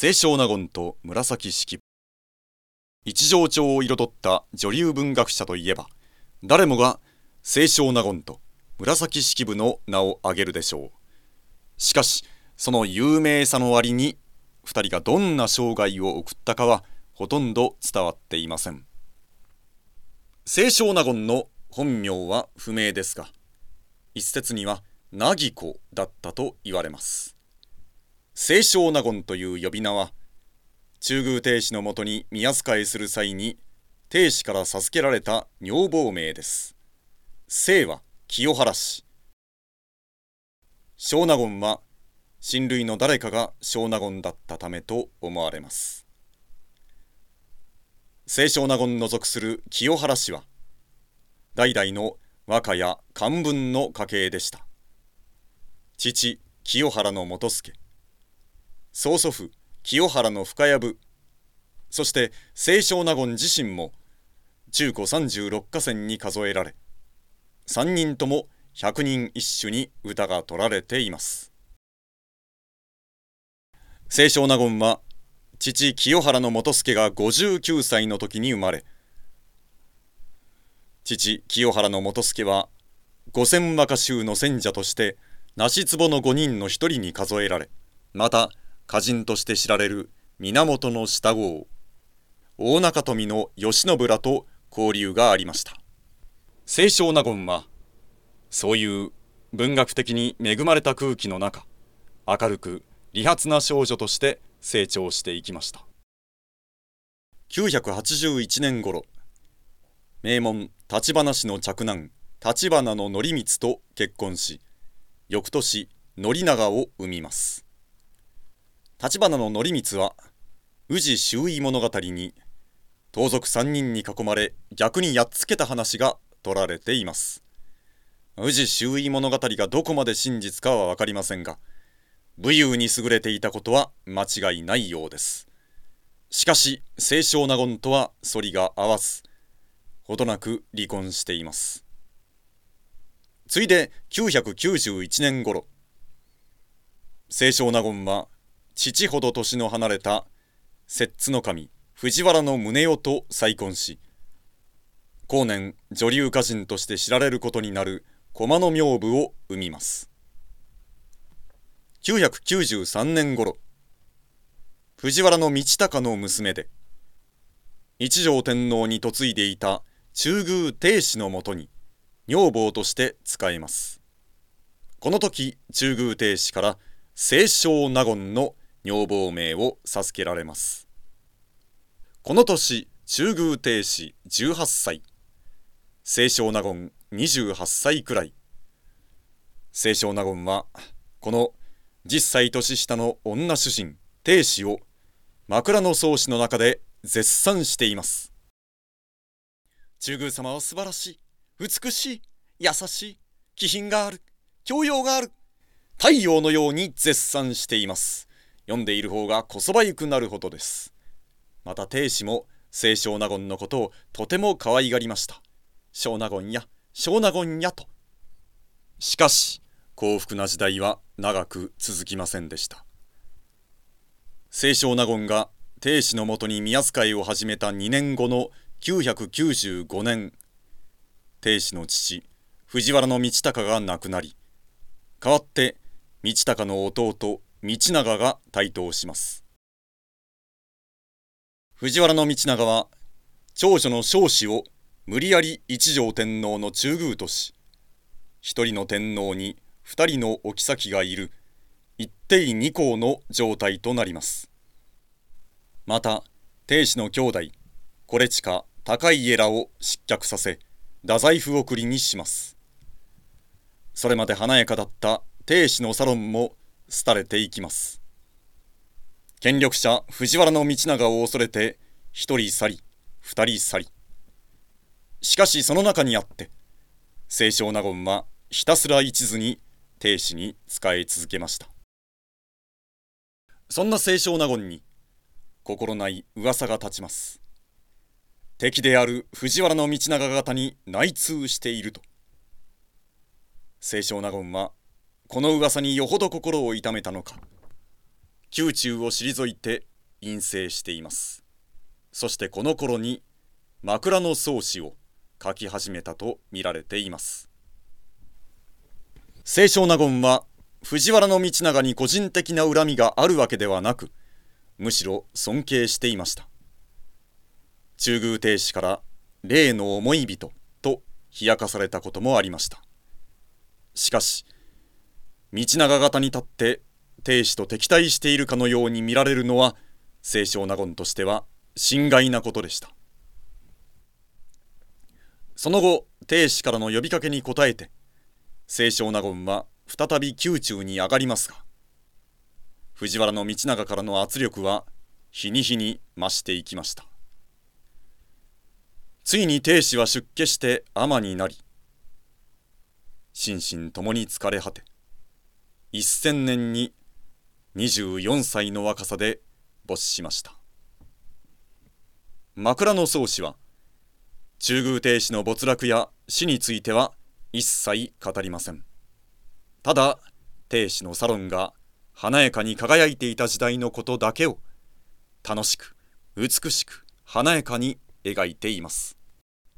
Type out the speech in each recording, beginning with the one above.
清少納言と紫式部。一条町を彩った女流文学者といえば誰もが清少納言と紫式部の名を挙げるでしょう。しかしその有名さの割に2人がどんな生涯を送ったかはほとんど伝わっていません。清少納言の本名は不明ですが一説には凪子だったと言われます。清少納言という呼び名は中宮帝子のもとに宮仕えする際に帝子から授けられた女房名です。清は清原氏。小納言は親類の誰かが小納言だったためと思われます。清少納言の属する清原氏は代々の和歌や漢文の家系でした。父清原の元助。曽祖父清原の深藪。そして清少納言自身も中古36河川に数えられ3人とも百人一首に歌が取られています。清少納言は父清原の元助が59歳の時に生まれ父清原の元助は五千和歌集の選者として梨壺の5人の一人に数えられまた歌人として知られる源の下郷。大中富の慶喜らと交流がありました。清少納言はそういう文学的に恵まれた空気の中明るく利発な少女として成長していきました。981年頃名門立花氏の嫡男立花の則光と結婚し翌年宣長を生みます。立花の則光は宇治周囲物語に盗賊3人に囲まれ逆にやっつけた話が取られています。宇治周囲物語がどこまで真実かは分かりませんが武勇に優れていたことは間違いないようです。しかし清少納言とは反りが合わずほどなく離婚しています。ついで991年頃。清少納言は父ほど年の離れた摂津の神藤原宗代と再婚し後年女流歌人として知られることになる駒の名部を生みます。993年頃藤原道隆の娘で一条天皇に嫁いでいた中宮帝子のもとに女房として使えます。この時中宮帝子から清少納言の女房名を授けられます。この年中宮帝子18歳。清少納言28歳くらい。清少納言はこの10歳年下の女主人帝子を枕草子の中で絶賛しています。中宮様は素晴らしい美しい優しい気品がある教養がある太陽のように絶賛しています。読んでいる方がこそばゆくなるほどです。また亭主も清少納言のことをとても可愛がりました。少納言や少納言やと。しかし幸福な時代は長く続きませんでした。清少納言が亭主のもとに宮使いを始めた2年後の995年亭主の父藤原道隆が亡くなり代わって道隆の弟道長が台頭します。藤原道長は長女の少子を無理やり一条天皇の中宮とし一人の天皇に二人のお妃がいる一帝二皇の状態となります。また帝子の兄弟これちか高い家らを失脚させ太宰府送りにします。それまで華やかだった帝子のサロンも廃れていきます。権力者藤原道長を恐れて一人去り二人去り。しかしその中にあって清少納言はひたすら一途に亭主に仕え続けました。そんな清少納言に心ない噂が立ちます。敵である藤原道長方に内通していると。清少納言はこの噂によほど心を痛めたのか。宮中を退いて隠棲しています。そしてこの頃に枕草子を書き始めたと見られています。清少納言は藤原道長に個人的な恨みがあるわけではなくむしろ尊敬していました。中宮亭主から例の思い人と冷やかされたこともありました。しかし道長方に立って亭主と敵対しているかのように見られるのは清少納言としては心外なことでした。その後亭主からの呼びかけに応えて清少納言は再び宮中に上がりますが藤原道長からの圧力は日に日に増していきました。ついに亭主は出家して尼になり心身ともに疲れ果て一千年に24歳の若さで没しました。枕草子は中宮亭主の没落や死については一切語りません。ただ亭主のサロンが華やかに輝いていた時代のことだけを楽しく美しく華やかに描いています。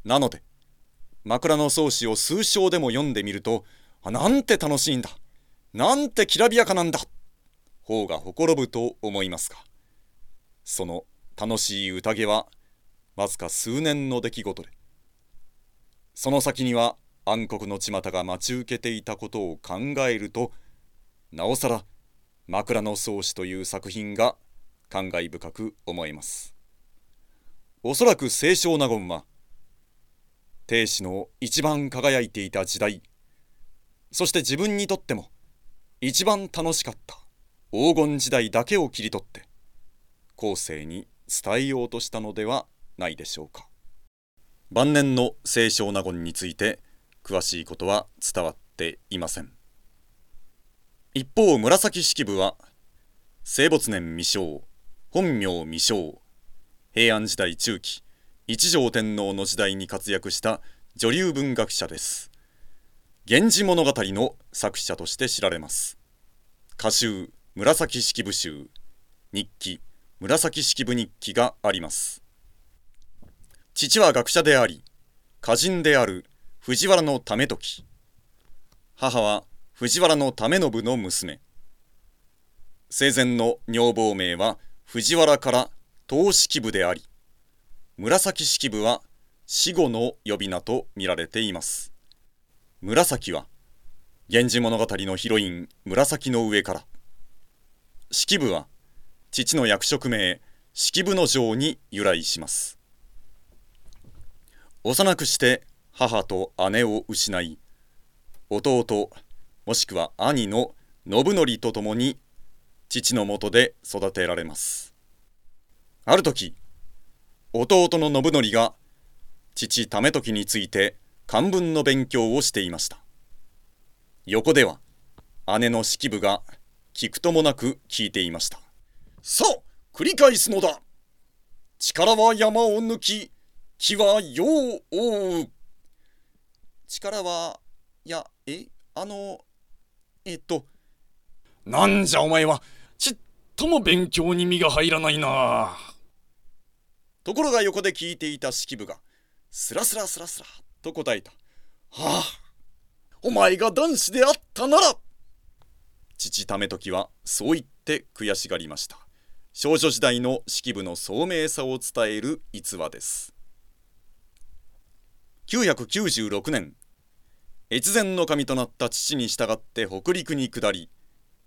なので枕草子を数章でも読んでみるとあなんて楽しいんだ。なんてきらびやかなんだ。方がほころぶと思いますがその楽しい宴はわずか数年の出来事で。その先には暗黒の巷が待ち受けていたことを考えるとなおさら「枕草子」という作品が感慨深く思えます。おそらく清少納言は亭主の一番輝いていた時代そして自分にとっても一番楽しかった黄金時代だけを切り取って後世に伝えようとしたのではないでしょうか。晩年の清少納言について詳しいことは伝わっていません。一方紫式部は生没年未生本名未生平安時代中期一条天皇の時代に活躍した女流文学者です。源氏物語の作者として知られます。歌集紫式部集。日記紫式部日記があります。父は学者であり歌人である藤原の為時。母は藤原の為信の娘。生前の女房名は藤原から東式部であり紫式部は死後の呼び名と見られています。紫は源氏物語のヒロイン紫の上から。式部は父の役職名式部の城に由来します。幼くして母と姉を失い弟もしくは兄の信則と共に父のもとで育てられます。ある時弟の信則が父為時について漢文の勉強をしていました。横では姉の式部が聞くともなく聞いていました。さあ繰り返すのだ。力は山を抜き木は世を覆う。力はいやえ？あのえっとなんじゃお前は。ちっとも勉強に身が入らないな。ところが横で聞いていた式部がスラスラスラスラ。と答えた。はあ。お前が男子であったなら。父為時はそう言って悔しがりました。少女時代の式部の聡明さを伝える逸話です。996年。越前の神となった父に従って北陸に下り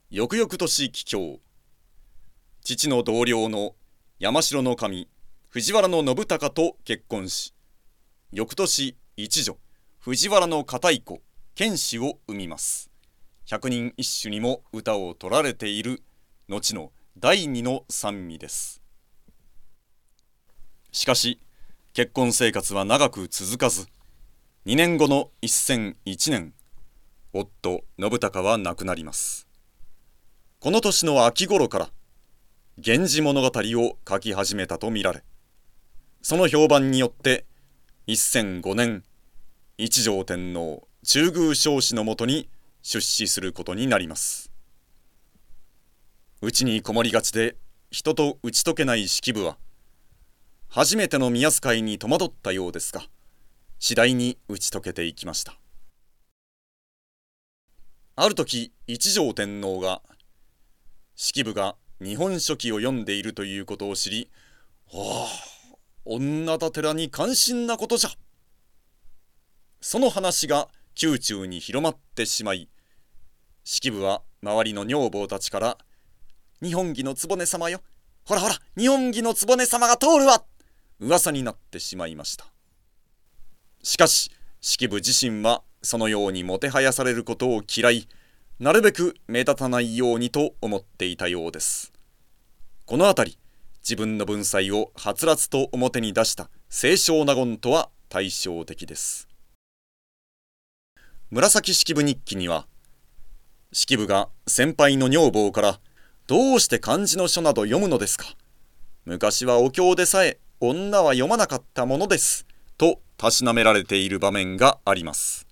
翌々年帰郷。父の同僚の山城の神藤原信孝と結婚し翌年一女藤原の片い子剣士を生みます。百人一首にも歌を取られている後の第二の三味です。しかし結婚生活は長く続かず2年後の1001年夫信孝は亡くなります。この年の秋頃から「源氏物語」を書き始めたとみられその評判によって1005年一条天皇中宮彰子のもとに出資することになります。うちにこもりがちで人と打ち解けない式部は初めての宮遣いに戸惑ったようですが次第に打ち解けていきました。ある時一条天皇が式部が日本書紀を読んでいるということを知り「ああ女だ寺に関心なことじゃ」その話が宮中に広まってしまい式部は周りの女房たちから「日本儀の局様よ。ほらほら日本儀の局様が通るわ!」噂になってしまいました。しかし式部自身はそのようにもてはやされることを嫌いなるべく目立たないようにと思っていたようです。この辺り自分の文才をはつらつと表に出した清少納言とは対照的です。紫式部日記には式部が先輩の女房からどうして漢字の書など読むのですか。昔はお経でさえ女は読まなかったものですとたしなめられている場面があります。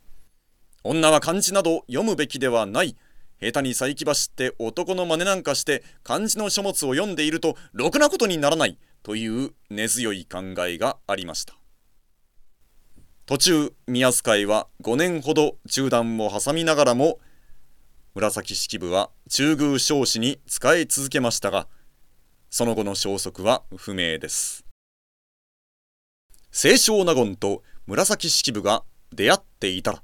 女は漢字など読むべきではない下手に再起走って男の真似なんかして漢字の書物を読んでいるとろくなことにならないという根強い考えがありました。途中宮遣いは5年ほど中断を挟みながらも紫式部は中宮彰子に仕え続けましたがその後の消息は不明です。清少納言と紫式部が出会っていたら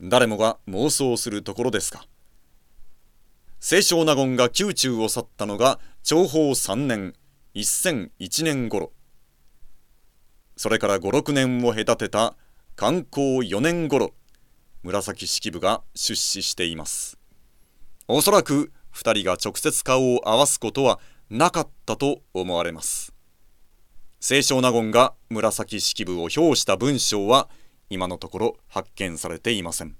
誰もが妄想するところですが清少納言が宮中を去ったのが長宝3年1001年頃。それから56年を隔てた観光4年頃紫式部が出資しています。おそらく2人が直接顔を合わすことはなかったと思われます。清少納言が紫式部を評した文章は今のところ発見されていません。